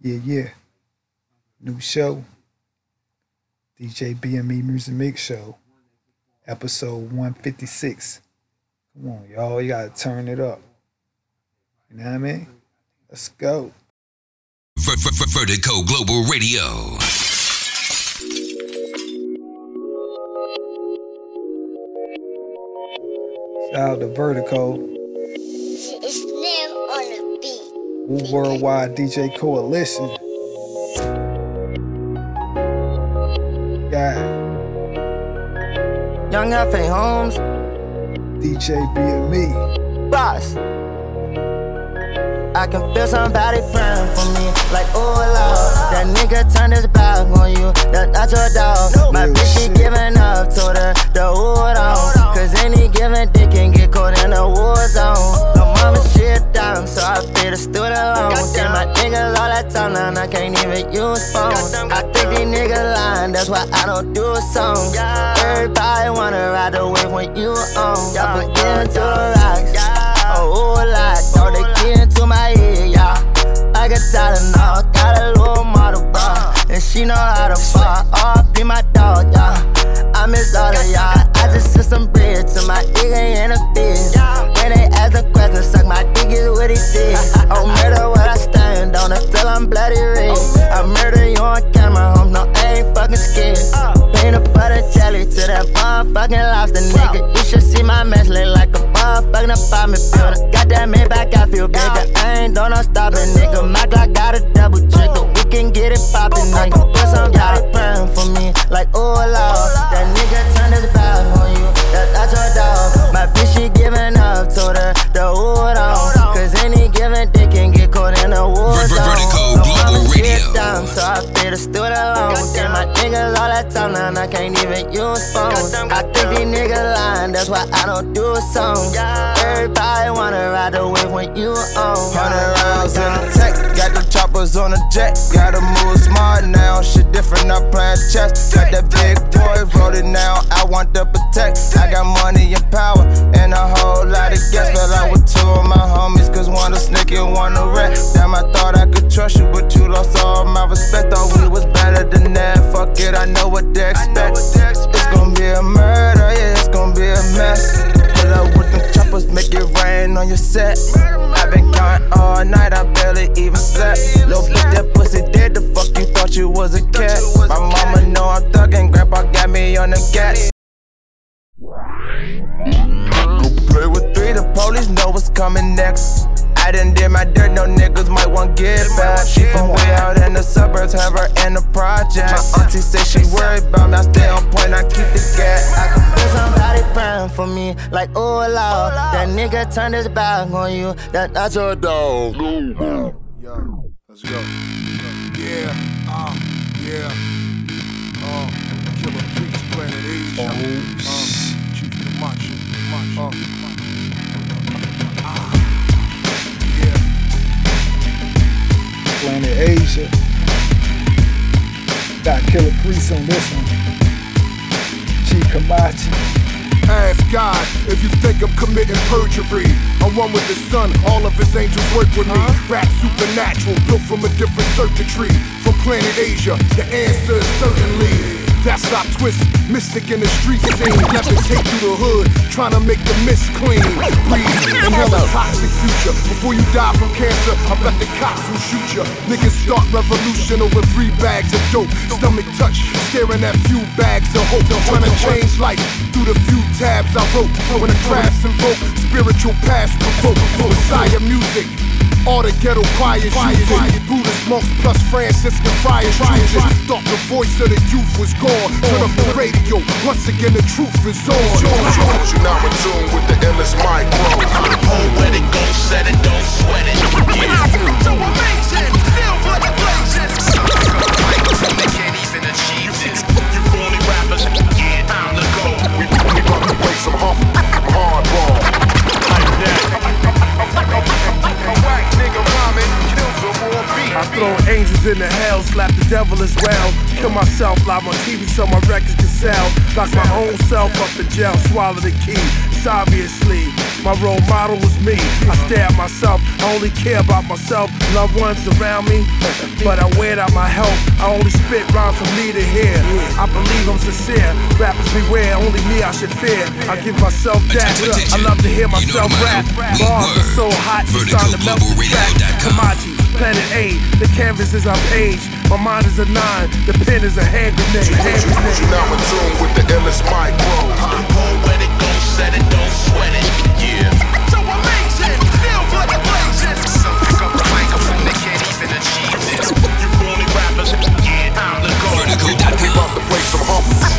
Yeah, yeah. New show. DJ BME Music Mix Show. Episode 156. Come on, y'all. You gotta turn it up. You know what I mean? Let's go. Ver- Ver- Ver- Vertigo Global Radio. Shout out to Vertical, Worldwide DJ Coalition. Got Young F.A. Holmes, DJ BME. boss. I can feel somebody praying for me, like oh lord. That nigga turned his back on you, that, that's your dog. My bitch she giving up, told her the wood on. Cause any given dick can get caught in a war zone. My mama shit down, so I pay the student loan. Get my niggas all that time, now and I can't even use phones. I think these niggas lying, that's why I don't do a song. Everybody wanna ride the wave when you on. I put into the rocks. A whole lot, they get into my head, yeah. I got Tylenol, got a little model bra, and she know how to fuck. Oh, be my dog, yeah. I miss all of y'all. I just sent some bread to my nigga in the biz. When they ask the question, suck my dick is what he said. Oh, murder what I stand on until I'm bloody red. I murder on camera, home, no, I ain't fucking scared. Peanut butter jelly to that motherfucking lobster, nigga. You should see my mess look like a motherfucking apartment building. Got that man back, I feel bigger. I ain't doing no stopping, nigga. My Glock got a double trigger. We can get it poppin', nigga. Feel somebody praying for me, like oh lord. That nigga turned his back on you. That, that's your dog. My bitch she giving up, told her the wood on. Time now, I can't even use phones. I think these niggas lying, that's why I don't do a song. Everybody wanna ride the wave when you on. Hundred rounds in the tech, got on the jet. Gotta move smart now, shit different, I'm playing chess. Got that big boy rolling now, I want to protect. I got money and power, and a whole lot of gas. Fell out with two of my homies, cause one a snake and one a rat. Damn, I thought I could trust you, but you lost all my respect. Thought we was better than that. Fuck it, I know what they expect. It's gonna be a murder, yeah, it's gonna be a mess. Pull up with them choppers, make it rain on your set. I've been counting all night, I barely even slept. Little bitch, that pussy dead, the fuck you thought you was a cat. My mama know I'm thuggin', grandpa got me on the gas. Go Play with three, the police know what's coming next. I done did my dirt, no niggas might want get back. She from way out in the suburbs, have her in the project. My auntie say she worried about me, I stay on point, I keep the gas. I can feel somebody praying for me, like oh lord. That nigga turned his back on you, that, that's your dog. Yo, let's go. Yeah, uh, yeah. Uh, Killah Priest, Planet Asia. Uh, Chief Kamachi. Uh, Planet Asia. Got Killah Priest on this one. Chief Kamachi. Ask God if you think I'm committing perjury. I'm one with the sun, all of his angels work with me. Rap supernatural, built from a different circuitry. From planet Asia, the answer is certainly. That's our twist, mystic in the street scene. Levitate through the hood, trying to make the mist clean. Breathe, inhale a toxic future. Before you die from cancer, I bet the cops will shoot ya. Niggas start revolution over three bags of dope. Stomach touch, staring at few bags of hope. Trying to change life through the few tabs I wrote. When the crafts invoke, spiritual past provoke. Messiah music. All the ghetto choirs use it. Buddhist monks plus Franciscan friars use it. Thought the voice of the youth was gone. Turn up the radio. Once again, the truth is on. You're now in tune with the illest micro. Slap the devil as well. Kill myself live on TV so my records can sell. Lock my own self up in jail, swallow the key. It's obviously my role model was me. I stare at myself, I only care about myself, loved ones around me. But I wear out my health, I only spit rhymes from me to here. I believe I'm sincere, rappers beware, only me I should fear. I give myself that, I love to hear myself rap. Bars are so hot, it's starting to melt the track. Kamachi, Planet A, the canvas is our page. My mind is a nine, the pen is a hand grenade. Hand You grenade. now in tune with the illest micro. Where it goes, set it, don't sweat it. Yeah. So amazing, still blood blazing. Some pick up the microphone, they can't even achieve this. You only rappers, yeah, time to go. We Vertigo.com. about to play some humble.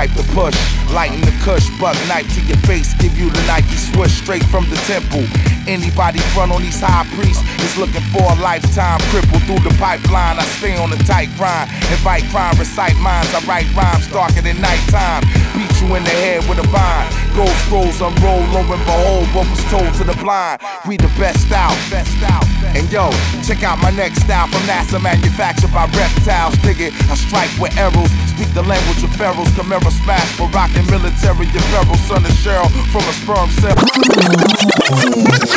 Type to push. Lighten the kush, buck knife to your face, give you the Nike swoosh straight from the temple. Anybody front on these high priests is looking for a lifetime cripple through the pipeline. I stay on a tight grind, invite crime, recite minds. I write rhymes darker than nighttime. Beat you in the head with a vine. Gold scrolls unroll, lo and behold, what was told to the blind. We the best out, best out. And yo, check out my next style from NASA, manufactured by reptiles. It, I strike with arrows, speak the language of pharaohs. Camara smash for rocking military apparel. Son of Cheryl from a sperm cell.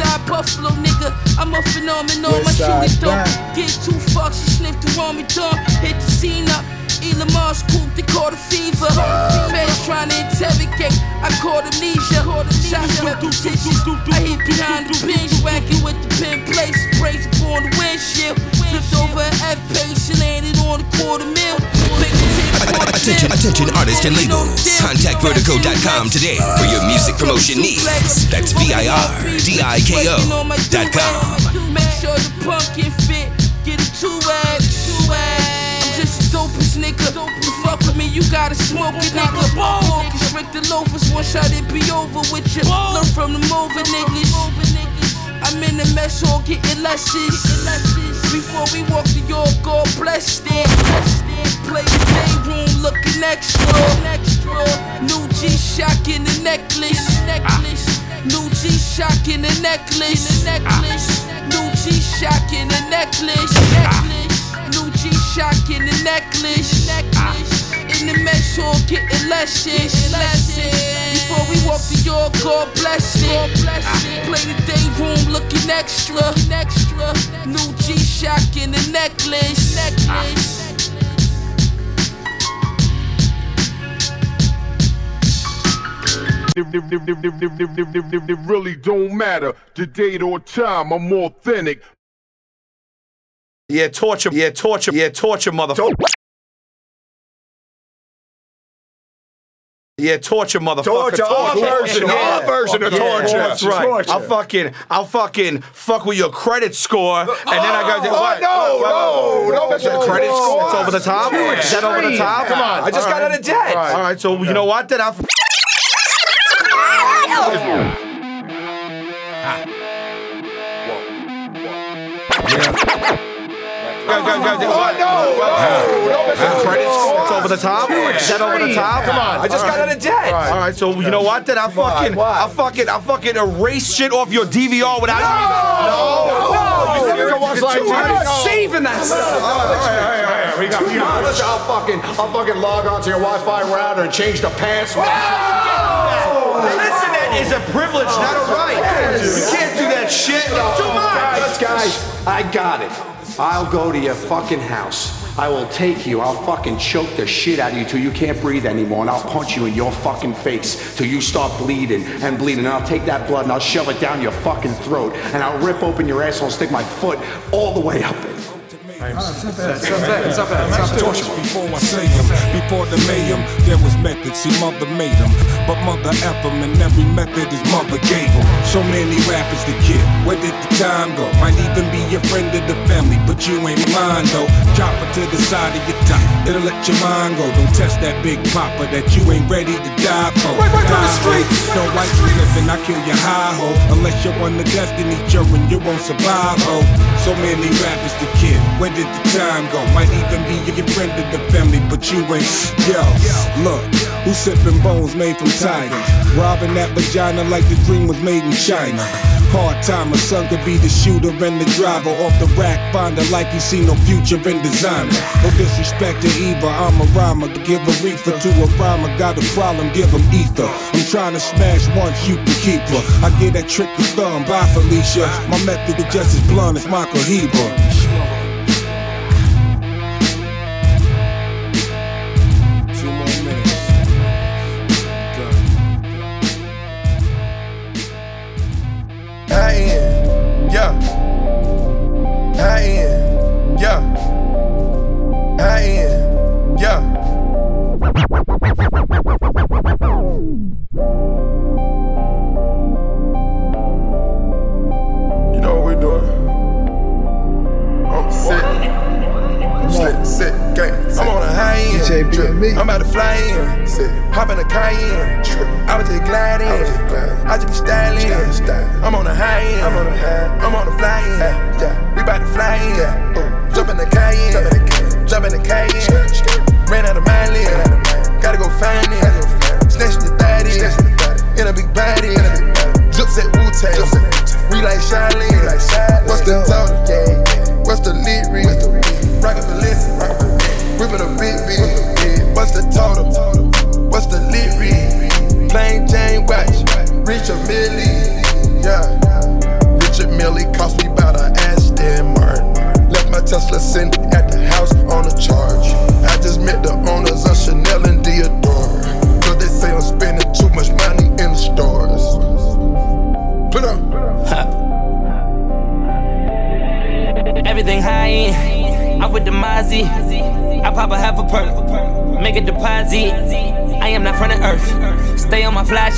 Eastside Buffalo nigga, I'm a phenomenon. My Westside shooting. Get two fucks, she sniffed the army dog. Hit the scene up. Elon Musk pooped, they caught a fever. Feds trying to interrogate, I caught amnesia. Shots repetitious. I hit behind the bench, whacking with the pin plate. Sprays upon the windshield. Flipped over an F page, and landed on a quarter mil. Big tip, Attention, attention artists and Ain't labels. Contact Vertigo.com today for your music promotion needs. That's V-I-R-D-I-K-O dot com. Make sure the pumpkin fit. Dopest nigga. You fuck with me, you gotta smoke it, nigga. Focus, Rick the loafers, one shot it be over with you. Learn from the mover niggas. I'm in the mess hall getting lessons. Before we walk to your God bless it. Play the day room looking extra. New G shock in the necklace. New G shock in the necklace. New G shock in the necklace. New G shock in the necklace. Looking to make sure getting less shit. Before we walk to your God bless it. Ah, I play the day room looking extra. New G Shock in the necklace. necklace. It really don't matter the date or time. I'm authentic. Yeah, torture. Yeah, torture. Yeah, torture, motherfucker. Yeah, torture, motherfucker. Torture, our version, our version of Yeah, torture. That's right. Torture. I'll fucking, I'll fucking fuck with your credit score, and then I got Oh, what? no, What- no, what- no, what's that whoa, credit score? whoa. It's over the top. Too Is that over the top? Come on, I just got out of debt. All right, so you know what? Then I'll. Oh, no, oh, no, That credit score? It's over the top. Is that over the top? Come on, I just got out of debt. All right, so you know what? Then I'll fucking, I'll fucking, I'll fucking erase shit off your DVR without. No, you think it was like I'm that? not saving that stuff. We got, you know, listen, I'll fucking, I'll fucking log on to your Wi-Fi router and change the password. Listen, that is a privilege, not a right. You can't do that shit. It's too oh, Guys, guys, I got it. I'll go to your fucking house. I will take you. I'll fucking choke the shit out of you till you can't breathe anymore, and I'll punch you in your fucking face till you start bleeding and bleeding. And I'll take that blood and I'll shove it down your fucking throat, and I'll rip open your asshole and stick my foot all the way up it. Before I say him, before the mayhem, there was method. See, mother made him, but mother F him, and every method his mother gave him. So many rappers to kill. Where did the time go? Might even be a friend of the family, but you ain't mine though. Chop it to the side of your top. It'll let your mind go. Don't test that big popper that you ain't ready to die for. Right, right from the streets. Lights you living, I kill your high ho. Unless you're on the destiny children, you won't survive ho. So many rappers to kill. Where did the time go? Might even be your friend of the family, but you ain't. Yo, look, who's sipping bones made from tigers? Robbing that vagina like the dream was made in China. Hard time, a son could be the shooter and the driver. Off the rack, finder like he see no future in designer. No disrespect to Eva, I'm a rhymer. Give a reefer to a rhymer, got a problem, give him ether. I'm trying to smash once, you can keep her. I get that trick of thumb, bye Felicia. My method is just as blunt as Michael Heber.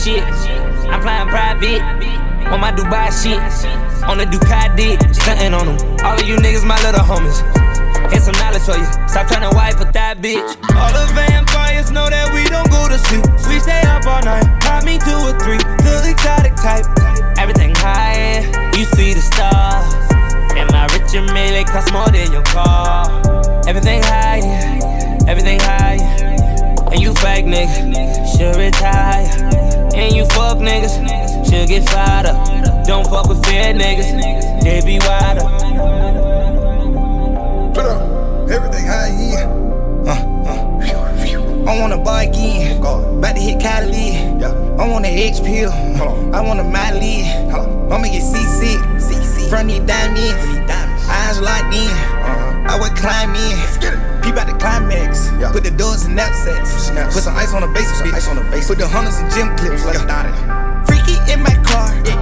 Shit. I'm flying private. On my Dubai shit. On the Ducati. Stunting on them. All of you niggas, my little homies. Here's some knowledge for you. Stop trying to wife with that bitch. All the vampires know that we don't go to sleep. We stay up all night. Pop me two or three. The exotic type. Everything high. You see the stars. And my rich and million cost more than your car. Everything high, everything high. And you fake niggas, should retire. And you fuck niggas, should get fired up. Don't fuck with fair niggas, they be wider. Put up. Everything high end. I want a bar again. About to hit Cali. I want an X pill. I want a Miley. I'ma get CC. CC. Front need diamonds. Eyes locked in. Uh-huh. I would climb in. Peep out the climax. Yeah. Put the doors in knapsacks. Put some ice on the base. Ice on the base. Put the hunters in gym clips. Like that. Freaky in my car. Maybach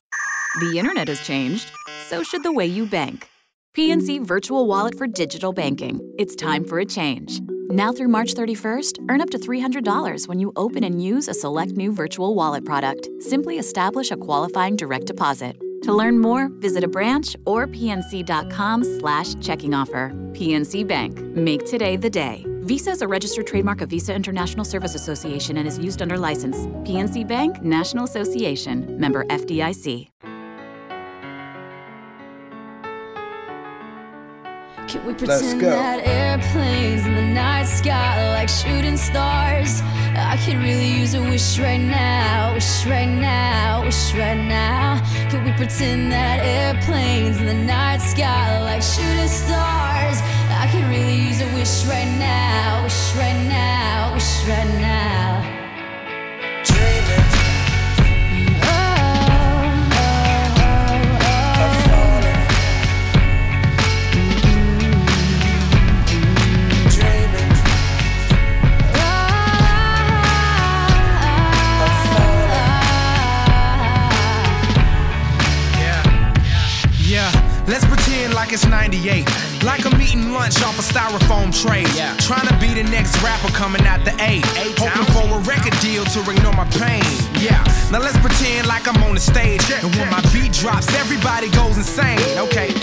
The internet has changed, so should the way you bank. PNC Virtual Wallet for digital banking. It's time for a change. Now through March 31st, earn up to $300 when you open and use a select new virtual wallet product. Simply establish a qualifying direct deposit. To learn more, visit a branch or pnc.com slash checking offer. PNC Bank. Make today the day. Visa is a registered trademark of Visa International Service Association and is used under license. PNC Bank, National Association. Member FDIC. Can we Let's pretend go. that airplanes in the night sky like shooting stars? I could really use a wish right now, wish right now, wish right now. Can we pretend that airplanes in the night sky like shooting stars? I could really use a wish right now, wish right now, wish right now. Like it's 98. Like I'm eating lunch off a styrofoam tray. Yeah. Trying to be the next rapper coming out the eight. Hoping for a record deal to ignore my pain. Yeah, now let's pretend like I'm on the stage. And when my beat drops, everybody goes insane. Okay.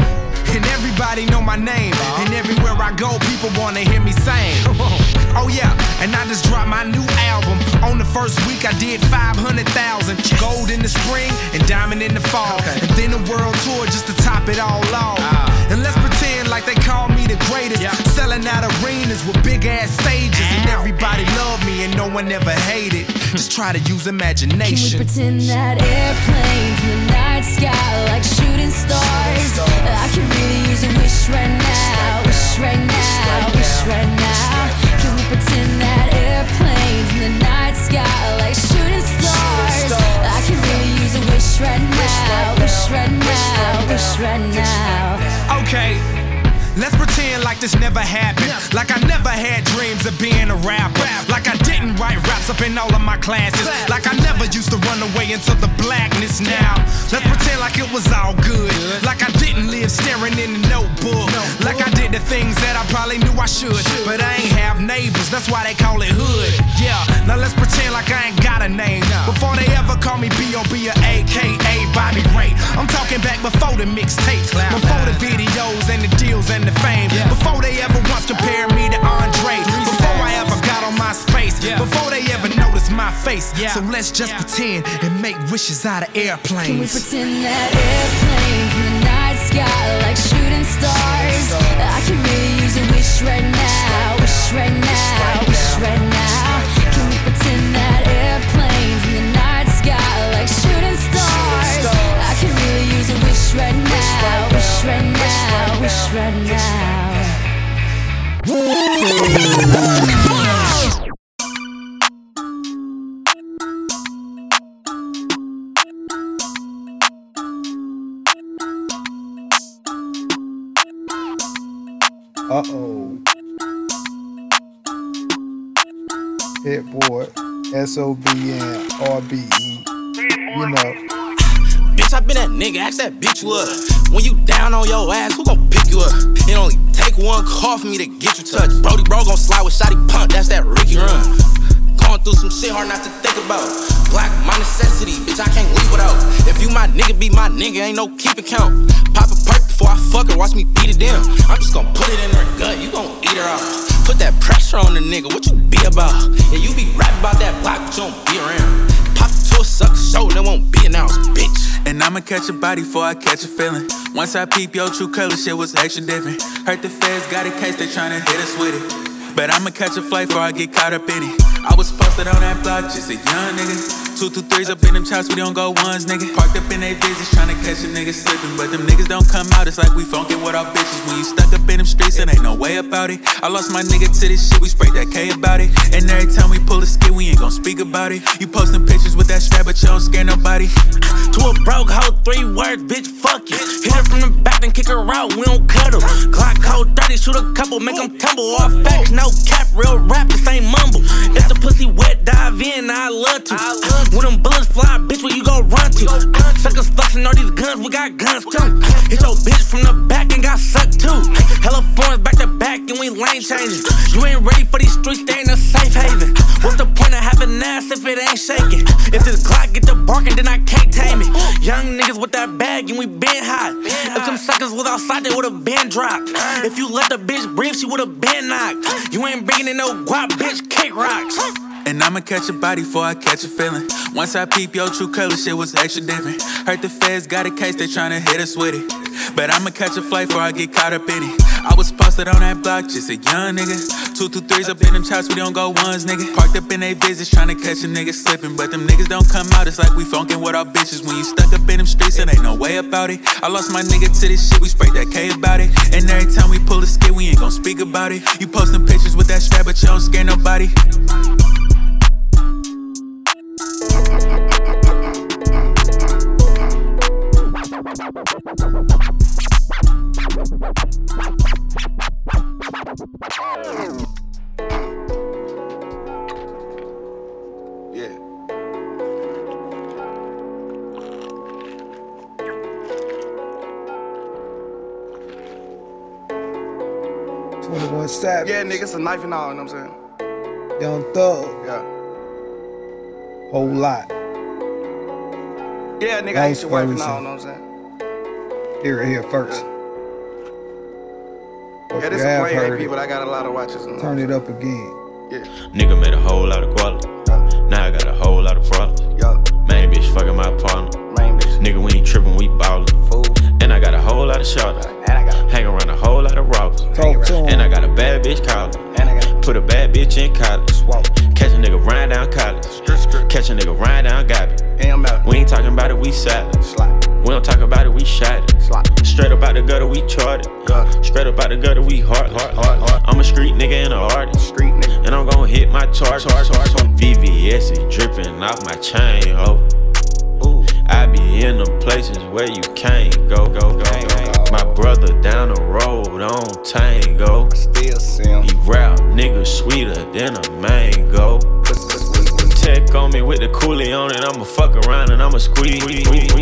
And everybody know my name. And everywhere I go, people wanna hear me sing. Oh yeah, and I just dropped my new album. On the first week, I did 500,000. Gold in the spring and diamond in the fall. And then a world tour just to top it all off. Ah. And let's pretend like they call me the greatest. Yeah. Selling out arenas with big ass stages. And everybody love me and no one ever hated. Just try to use imagination. Can we imagination. pretend that airplanes in the sky like shooting stars? I could really use a wish right now, wish right now, wish right now. Can we pretend that airplanes in the night sky like shooting stars? I really use a wish right now, wish right now, wish right now. Okay. Let's pretend like this never happened. Like I never had dreams of being a rapper. Like I didn't write raps up in all of my classes. Like I never used to run away into the blackness now. Let's pretend like it was all good. Like I didn't live staring in the notebook. Like I did the things that I probably knew I should. But I ain't have neighbors, that's why they call it hood. Yeah, now let's pretend like I ain't got a name. Before they ever call me B.O.B. or AKA Bobby Ray. I'm talking back before the mixtapes, before the videos and the deals and the fame. Before they ever once compared me to Andre. Before I ever got on my space. Before they ever noticed my face. So let's just pretend and make wishes out of airplanes. Can we pretend that airplanes in the night sky like shooting stars? I could really use a wish right now, wish right now, Headboard, SOB and RBE. You know. Bitch, I been that nigga, ask that bitch up. When you down on your ass, who gon' pick you up? It only take one call for me to get you touched. Brody bro gon' slide with shotty punk, that's that Ricky run. Going through some shit hard not to think about. Black my necessity, bitch, I can't leave without. If you my nigga, be my nigga, ain't no keep count. Pop a perk before I fuck her, watch me beat it down. I'm just gonna put it in her gut, you gon' eat her out. Put that pressure on the nigga, what you be about? Yeah, you be rap about that block, but you don't be around. Pop to a sucker show, that won't be announced, bitch. And I'ma catch a body before I catch a feeling. Once I peep your true color, shit was extra different. Hurt the feds got a case, they tryna hit us with it. But I'ma catch a flight before I get caught up in it. I was posted on that block, just a young nigga. Two through threes up in them chops, we don't go ones, nigga. Parked up in they business, tryna catch a nigga slipping. But them niggas don't come out, it's like we funkin' with our bitches. When you stuck up in them streets, and ain't no way about it. I lost my nigga to this shit, we sprayed that K about it. And every time we pull a skit, we ain't gon' speak about it. You posting pictures with with that strap, but you don't scare nobody. To a broke hoe, three words, bitch, fuck you. Hit her from the back and kick her out, we don't cuddle. Glock code 30, shoot a couple, make them tumble. All facts, no cap, real rap, this ain't mumble. If the pussy wet, dive in, I love to. When them bullets fly, bitch, where you gon' run to? Suckers flexing all these guns, we got guns too. Hit your bitch from the back and got sucked too. Hella foreigns back to back and we lane changing. You ain't ready for these streets, they ain't a safe haven. What's the point of having ass if it ain't shaking? If this Glock get to barking, then I can't tame it. Young niggas with that bag and we been hot. If them suckers was outside, they would've been dropped. If you let the bitch breathe, she would've been knocked. You ain't bringing in no guap, bitch, kick rocks. And I'ma catch a body before I catch a feeling. Once I peep your true color, shit was extra different. Heard the feds got a case, they tryna hit us with it. But I'ma catch a flight before I get caught up in it. I was posted on that block, just a young nigga. Two, two, threes up in them chops, we don't go ones, nigga. Parked up in they visits, tryna catch a nigga slipping. But them niggas don't come out, it's like we funkin' with our bitches. When you stuck up in them streets, it ain't no way about it. I lost my nigga to this shit, we sprayed that K about it. And every time we pull a skit, we ain't gon' speak about it. You posting pictures with that strap, but you don't scare nobody. Twenty-one Yeah, nigga, it's a knife and all, you know what I'm saying? Young Thug. Yeah. Whole lot. Yeah, nigga, I hate Nice your wife and version. all, you know what I'm saying? Here, here first. Or Yeah, this you is have play AP, but I got a lot of watches. And turn it up again. Yeah. Nigga made a whole lot of quality. Yeah. Now I got a whole lot of problems. Yeah. Main bitch fucking my partner. Main bitch. Nigga, we ain't tripping, we ballin'. And I got a whole lot of shots. And I got hang around a whole lot of robbers. Bitch calling. Put a bad bitch in college. Catch a nigga ride down college. Catch a nigga ride down Gabby. We ain't talking about it, we silent. We don't talk about it, we shot it. Straight up out the gutter, we charted. Straight up out the gutter, we hard, hard. I'm a street nigga and a artist. And I'm gonna hit my target. VVS is dripping off my chain, ho. Be in the places where you can't go, go, go. My brother down the road on Tango. Still see him. He rap nigga sweeter than a mango. Tech on me with the coolie on it, I'ma fuck around and I'ma squeeze.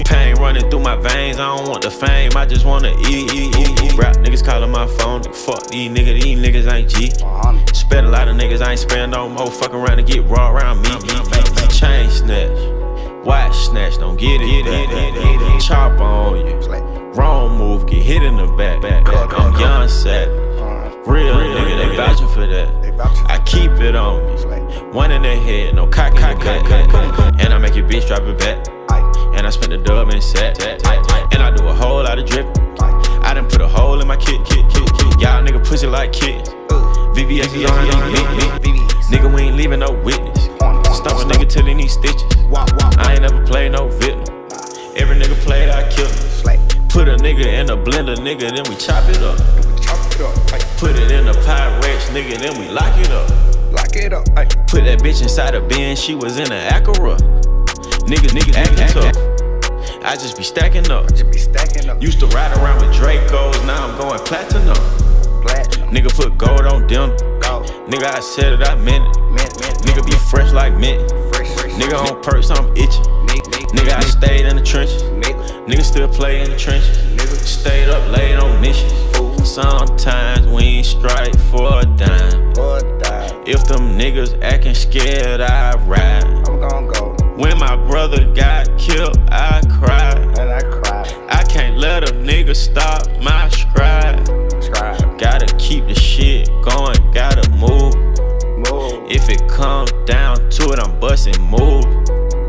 Pain running through my veins, I don't want the fame, I just wanna eat. eat, eat, eat. Rap niggas calling my phone, fuck these niggas, these niggas ain't G. Spent a lot of niggas, I ain't spend no more, fuck around and get raw around me. Chain snatch, watch snatch, don't get it. back. Chop on you, wrong move, get hit in the back. I'm young sad. Real nigga, they vouching for that. I keep it on me. One in the head, no cock, cock, cock, cock. And I make your bitch drop it back. And I spent the dub and set. And I do a whole lot of drip. I done put a hole in my kit, kit, kit, kit. Y'all nigga pussy like kids. VVS is on these in a nigga, then we chop it up. Put it in a Pyrex, nigga, then we lock it up. Lock it up. Put that bitch inside a bin, she was in an Acura. Niggas, niggas acting tough. I just be stacking up. Just be stacking up. Used to ride around with Dracos, now I'm going platinum. Platinum. Nigga put gold on dinner. Nigga, I said it, I meant it. Nigga be fresh like mint. Nigga on perks, I'm itching. Nigga, I stayed in the trenches. Nigga still play in the trenches. Stayed up late on missions. Sometimes we ain't strike for a dime. If them niggas acting scared, I ride. I'm gonna go. When my brother got killed, I cried. And I cried. I can't let a nigga stop my stride. Scribe. Gotta keep the shit going, gotta move. Move. If it comes down to it, I'm busting move.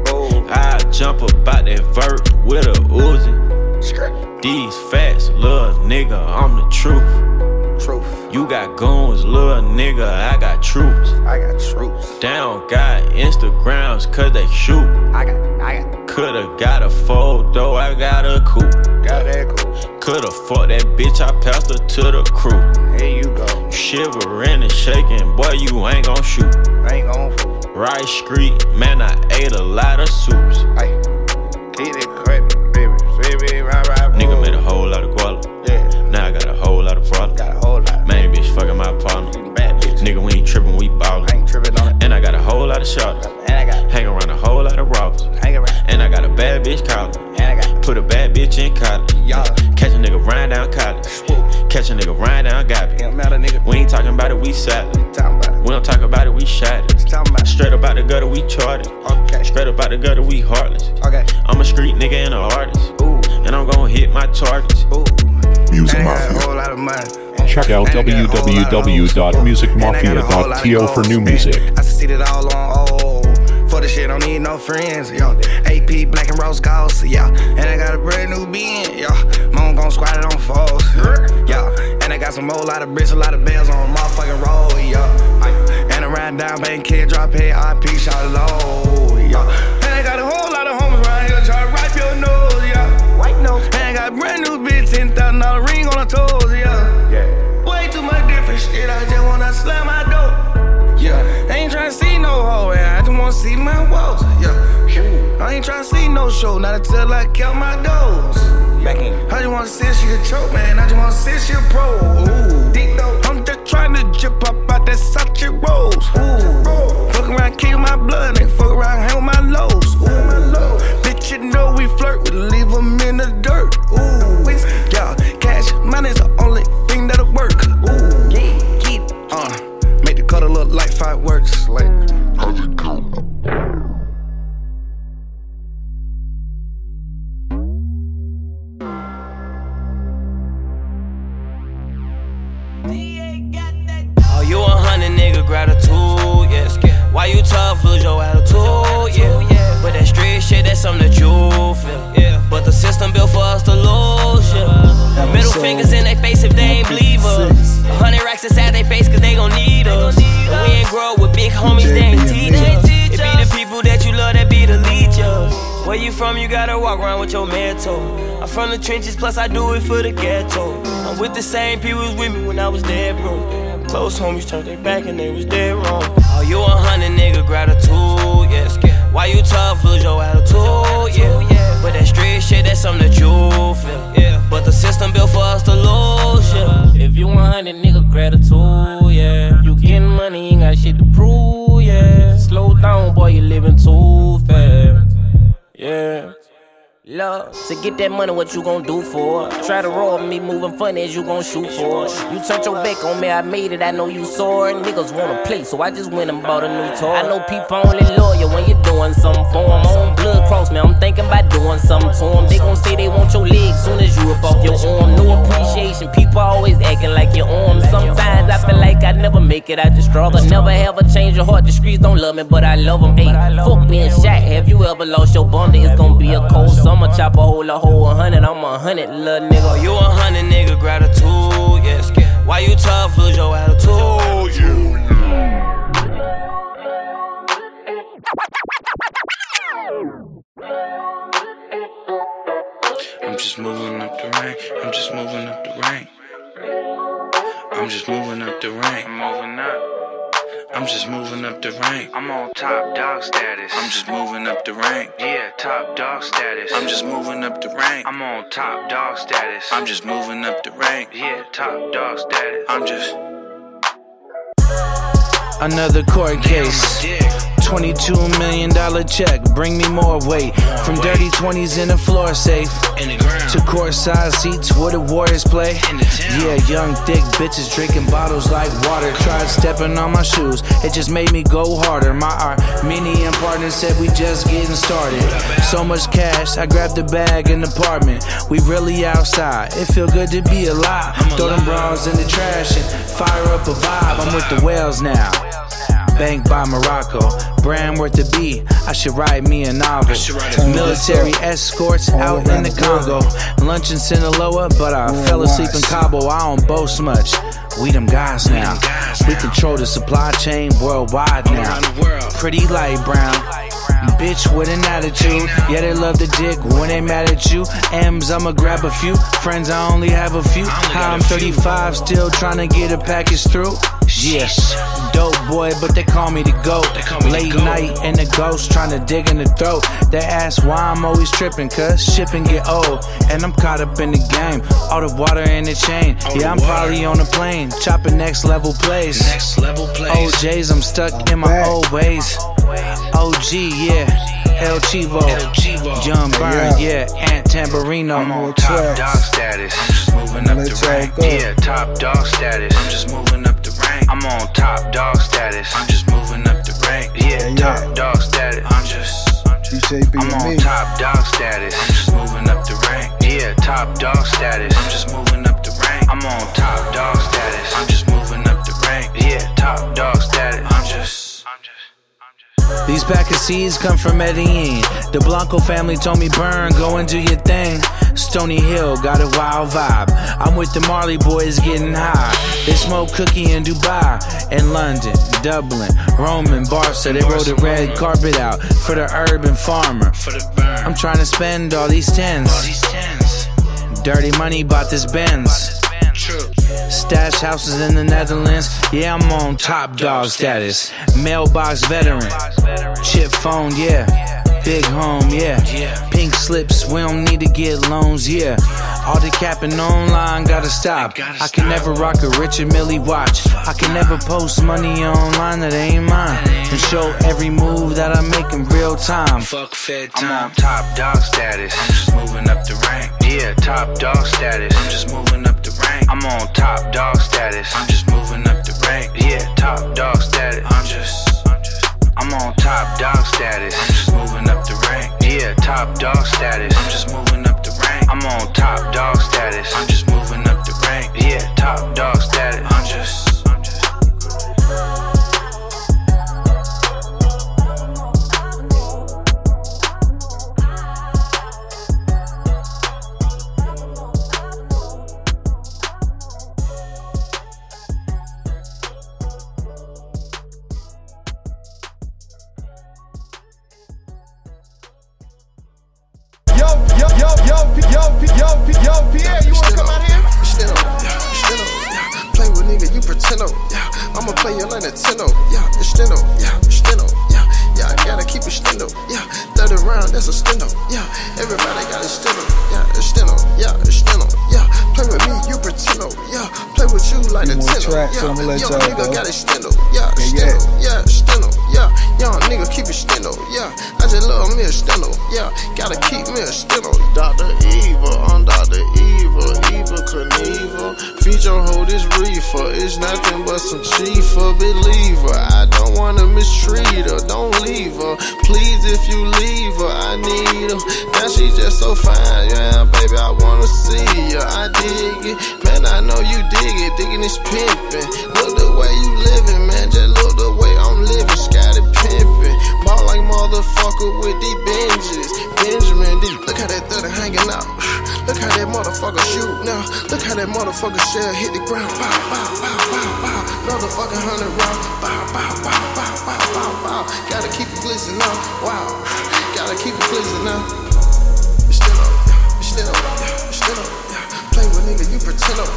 Move. I jump about that vert with a Uzi. These facts, little nigga, I'm the truth. Truth. You got goons, little nigga, I got troops. I got troops. Down got Instagrams, cause they shoot. I got, I got, Coulda got a photo, I got a coupe. got that cool. Coulda fucked that bitch, I passed her to the crew. Here you go. Shivering and shaking, boy, you ain't gon' shoot. Ain't gon' fool. Rice Street, man, I ate a lot of soups. Ay, keep it lot of shots. And I got, Hang around a whole lot of robbers. hang around. And I got a bad bitch collar. And I got, Put a bad bitch in college. y'all. Catch a nigga riding down college. Catch a nigga riding down Gabby. Can't matter, nigga. We ain't talking about it, we about it. We don't talk about it, we shot it. About. Straight up out the gutter, we charted. Okay. Straight up out the gutter, we heartless. Okay. I'm a street nigga and an artist. Ooh. And I'm gonna hit my targets. Ooh. Music And I got a Mafia. whole lot of money. Check out And I got a whole lot of hoes. www.musicmafia.to for new music. I see it all on. For the shit, don't need no friends, yo. AP, black and rose ghost, yeah. And I got a brand new being, yeah. Mom gon' squat it on foes, yeah. And I got some old lot of bricks, a lot of bells on motherfucking roll, yeah. And I ride down, bank kid, drop head, RP, shot low, yeah. And I got a whole lot of homies around here try to wipe your nose, yeah. White nose. And I got brand new bitch, $10,000 slam my door. Yeah, I ain't tryna see no hoe. I just wanna see my walls. Yeah, I ain't tryna see no show, not until I count my doors. Back in. I just wanna see if she a choke, man. I just wanna see if she a pro. Ooh, deep though. I'm just tryna drip up out that Sachi Rose. Ooh, fuck around, kill my blood, nigga. Fuck around, hang with my lows. Ooh, bitch, you know we flirt, we leave 'em in the dirt. Why you tough, lose your attitude, yeah. But that street shit, that's something that you feel, yeah. But the system built for us to lose, yeah. Middle fingers in their face if they ain't believe us. A hundred racks inside their face cause they gon' need us. And we ain't grow up with big homies, they ain't teach us. It be the people that you love that be the leechers. Where you from, you gotta walk around with your mentor. I'm from the trenches, plus I do it for the ghetto. I'm with the same people with me when I was dead broke. Close homies turned their back and they was dead wrong. Oh, you a hundred nigga gratitude, yes. Why you tough, lose your attitude, yeah. But that street shit, that's something that you feel, yeah. But the system built for us to lose, yeah. If you a 100 nigga gratitude, yeah. You getting money, ain't got shit to prove, yeah. Slow down, boy, you living too fast, yeah. Love, to get that money, what you gon' do for? it? Try to roll me, moving funny as you gon' shoot for. it. You turned your back on me, I made it, I know you sore. And niggas wanna play, so I just went and bought a new toy. I know people only loyal when you're doing something for them. On blood cross me, I'm thinking about doing something to them. They gon' say they want your legs soon as you up off your arm. No appreciation, people always acting like your arm. Sometimes I feel like I never make it out the struggle. Never ever change your heart, the streets don't love me, but I love them. Hey, fuck being shot, have you ever lost your bundle? It's gonna be a cold summer. Chop a hole, a hole, a hundred. I'm a hundred, little nigga. You a hundred, nigga. Gratitude, yes. Why you tough? Lose your attitude, yeah. I'm just moving up the rank. I'm just moving up the rank. I'm just moving up the rank. I'm moving up. I'm just moving up the rank. I'm on top dog status. I'm just moving up the rank. Yeah, top dog status. I'm just moving up the rank. I'm on top dog status. I'm just moving up the rank. Yeah, top dog status. I'm just Another court case. $22 million check, bring me more weight. From dirty 20s in the floor safe to court side seats where the Warriors play. Yeah, young, thick bitches drinking bottles like water. Tried stepping on my shoes, it just made me go harder. My Armenian partner said we just getting started. So much cash, I grabbed the bag in the apartment. We really outside, it feel good to be alive. Throw them bras in the trash and fire up a vibe. I'm with the whales now. Bank by Morocco, brand worth a B. I should write me a novel. Military escorts out in the Congo. Lunch in Sinaloa, but I fell asleep in Cabo. I don't boast much. We them guys now. We control the supply chain worldwide now. Pretty light brown. Bitch with an attitude, yeah they love the dick when they mad at you. M's I'ma grab a few, friends I only have a few. How I'm 35, still trying to get a package through. Yeah, dope boy, but they call me the goat. Late night and the ghost trying to dig in the throat. They ask why I'm always tripping, cause shipping get old. And I'm caught up in the game. All the water in the chain. Yeah, I'm probably on a plane, chopping next level plays. Next level plays. OJs, I'm stuck in my old ways. OG, yeah. El Chivo, John Byrne, yeah, Ant Tamburino. I'm on top dog status. I'm just moving up the rank. Yeah, top dog status. I'm just moving up the rank. I'm on top dog status. I'm just moving up the rank. Yeah, top dog status. I'm just. I'm on top dog status. I'm just moving up the rank. Yeah, top dog status. I'm just moving up the rank. I'm on top dog status. I'm just moving up the rank. Yeah, top dog status. I'm just. These pack of seeds come from Medellin. The Blanco family told me, burn, go and do your thing. Stony Hill got a wild vibe. I'm with the Marley boys getting high. They smoke cookie in Dubai, in London, Dublin, Rome, and Barca. They rolled a red carpet out for the urban farmer. I'm trying to spend all these tens. Dirty money bought this Benz. Stash houses in the Netherlands. Yeah, I'm on top dog status. Mailbox veteran. Chip phone, yeah. Big home, yeah. Pink slips, we don't need to get loans, yeah. All the capping online gotta stop. I can never rock a Richard Mille watch. I can never post money online that ain't mine. And show every move that I make in real time. Fuck Fed time. I'm on top dog status. I'm just moving up the rank. Yeah, top dog status. I'm just moving up the rank. I'm on top dog status. I'm just moving up the rank. Yeah, top dog status. I'm just. I'm on top dog status. I'm just moving up the rank. Yeah, top dog status. I'm just moving up the rank. I'm on top dog status. I'm just moving up the rank. Yeah, top dog status. I'm just. Yo, that motherfucker shell hit the ground. Bow, bow, bow, bow, bow. Motherfucking hundred round. Bow, bow, bow, bow, bow, bow, bow. Gotta keep it glistening now. Wow. Gotta keep it glistening now. It's still up. It's still up. It's still up. Play with nigga, you pretend up.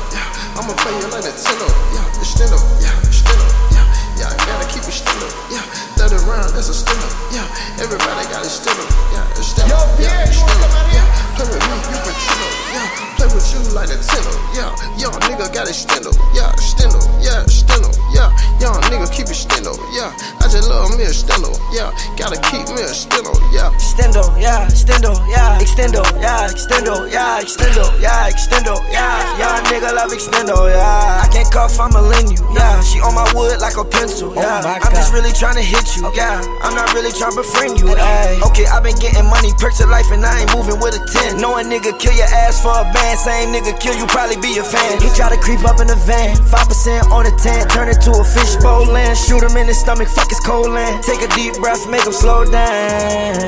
I'ma play you like Nintendo. Yeah. It's still up. Yeah. It's still up. Yeah. Yeah. Gotta keep it still up. Yeah. Third round, that's a still up. Yeah. Everybody got it still up. Yeah. It's up. Yeah. It's still up. Yeah. Play with me, you pretend up. Yeah. Play with you like a Nintendo. Yeah. Young nigga got it stendo. Yeah. Stendo. Yeah. Stendo. Yeah. Young nigga keep it stendo. Yeah. I just love me a stendo. Yeah. Gotta keep me a stendo. Yeah. Extendo, yeah, extendo, yeah, extendo, yeah, extendo, yeah, extendo, yeah, extendo, yeah. Young nigga love extendo, yeah. I can't cuff, I'ma lend you, yeah. She on my wood like a pencil, oh yeah. I'm just really trying to hit you, yeah. I'm not really trying to befriend you, ayy. Okay, i been getting money, perks of life, and I ain't moving with a 10. Know a nigga kill your ass for a band, same nigga kill you, probably be a fan. He try to creep up in the van, 5% on the 10, turn it to a fishbowl land. Shoot him in the stomach, fuck his cold land. Take a deep breath, make him slow down.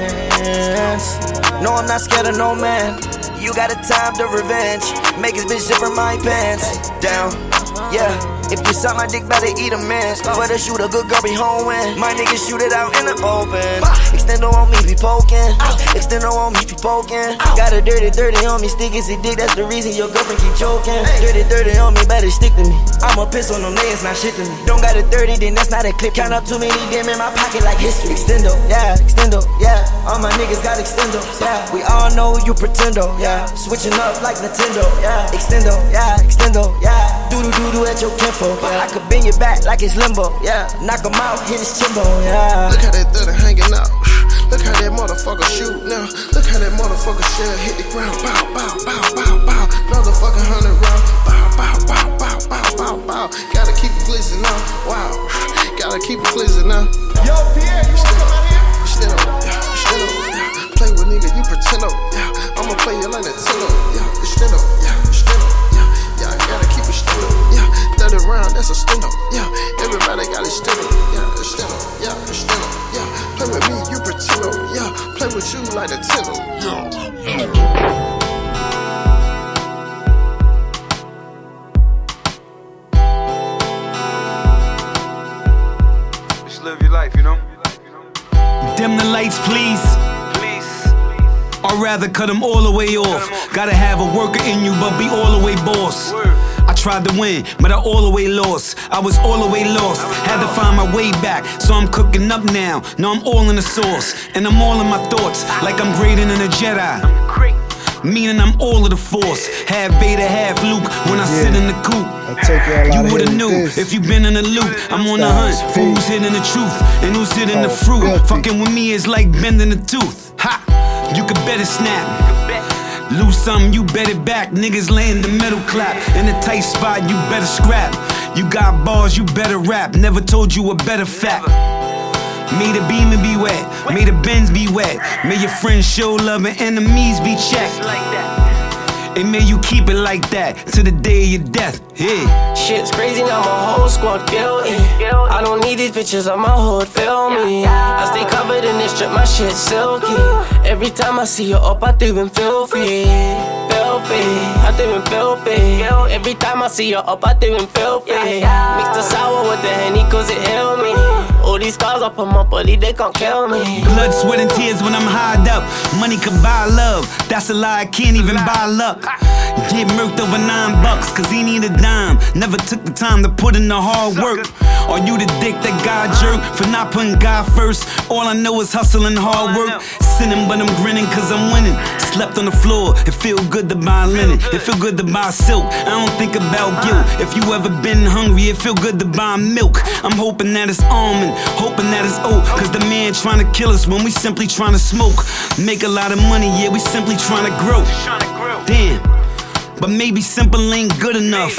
No, I'm not scared of no man. You got a time to revenge. Make his bitch zipper my pants down. Yeah, if you suck my dick, better eat a man. For the shooter, good girl be home when my niggas shoot it out in the open. Extendo on me, be poking. Oh. Extendo on me, be poking. Oh. Got a dirty, dirty on me, stick is a dick, that's the reason your girlfriend keep choking. Dirty, dirty on me, better stick to me. I'ma piss on them niggas, not shit to me. Don't got a 30, then that's not a clip. Count up too many them in my pocket like history. Extendo, yeah, extendo, yeah. All my niggas got extendos, yeah. We all know you pretendo, yeah. Switching up like Nintendo, yeah. Extendo, yeah, extendo, yeah. Doo doo doo doo at your kinfo, yeah. I could bend your back like it's limbo, yeah. Knock him out, hit his chimbo, yeah. Look how that thirty hanging out. Look how that motherfucker shoot now. Look how that motherfucker shell hit the ground. Bow, bow, bow, bow, bow. Motherfucking hundred round. Bow, bow, bow, bow, bow, bow, bow. Gotta keep it glistening now. Wow. Gotta keep it glistening now. Yo, Pierre, you wanna come out here? Stand up, yeah, stand yeah. Play with nigga, you pretend up, yeah. I'ma play you like Nintendo, yeah. Up, yeah, stand yeah. Yeah, I gotta keep it up, yeah. 30 round, that's a stand up, yeah. Everybody got it stand Play with you like Nintendo, yeah. Just live your life, you know? Dim the lights, please. Or rather, cut them all the way off. Gotta have a worker in you, but be all the way boss. Tried to win, but I all the way lost. I was all the way lost. Had to find my way back, so I'm cooking up now. Now I'm all in the sauce, and I'm all in my thoughts, like I'm greater than a Jedi. Meaning I'm all of the force. Half Vader, half Luke when I sit in the coop. You would've knew this. if you been in the loop. I'm on the hunt for who's hitting the truth and who's hitting the Oh, fruit. filthy. Fucking with me is like bending a tooth. Ha! You could better snap. Lose something, you bet it back. Niggas laying the middle clap. In a tight spot, you better scrap. You got bars, you better rap. Never told you a better fact. May the beam be wet, may the bends be wet. May your friends show love and enemies be checked. And may you keep it like that to the day of your death. Yeah. Shit's crazy, now my whole squad guilty. I don't need these bitches on my hood, feel me. I stay covered in this strip, my shit silky. Every time I see you up, I think I'm filthy. Filthy, I think I'm filthy. Every time I see you up, I think I'm filthy. Mix the sour with the henny, cause it heal me. All these scars up on my body, they can't kill me. Blood, sweat, and tears when I'm hard up. Money can buy love. That's a lie, I can't even buy luck. Get murked over nine bucks, cause he need a dime. Never took the time to put in the hard work. Are you the dick that God jerk for not putting God first? All I know is hustle and hard work. Sinning, but I'm grinning cause I'm winning. Slept on the floor, it feel good to buy linen. It feel good to buy silk. I don't think about guilt. If you ever been hungry, it feel good to buy milk. I'm hoping that it's almond, hoping that it's oat. Cause the man trying to kill us when we simply trying to smoke. Make a lot of money, yeah, we simply trying to grow. Damn, but maybe simple ain't good enough.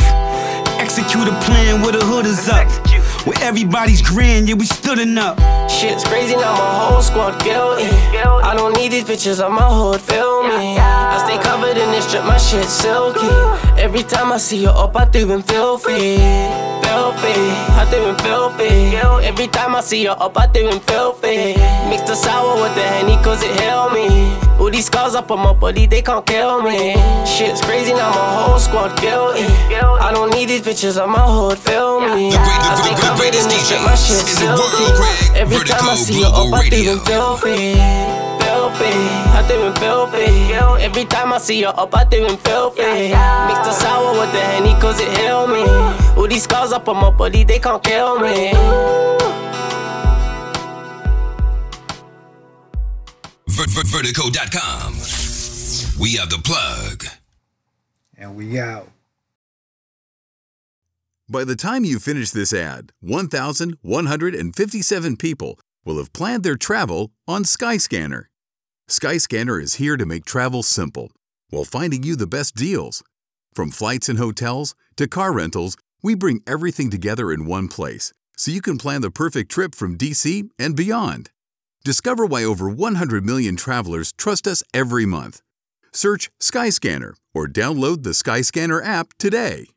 Execute a plan where the hood is up. Where everybody's grand, yeah, we stoodin' up. Shit's crazy, now my whole squad guilty. I don't need these bitches on my hood, feel me. I stay covered in this strip, my shit silky. Every time I see you up, I think I'm filthy. Filthy, I think filthy. Every time I see you up, I think I'm filthy. Mix the sour with the henny, cause it heal me. All these scars up on my body, they can't kill me. Shit's crazy, now my whole squad guilty. I don't need these bitches on my hood, feel me. I stay covered in this strip, my shit silky. Every time I see you up, I think I'm filthy. Filthy, I think I'm filthy. Every time I see you up, I think I'm filthy. Mix the sour with the henny, cause it heal me. All these scars up on my body, they can't kill me. Ver- ver- Vertigo.com. We have the plug. And we out. By the time you finish this ad, 1,157 people will have planned their travel on Skyscanner. Skyscanner is here to make travel simple while finding you the best deals. From flights and hotels to car rentals, we bring everything together in one place so you can plan the perfect trip from DC and beyond. Discover why over 100 million travelers trust us every month. Search Skyscanner or download the Skyscanner app today.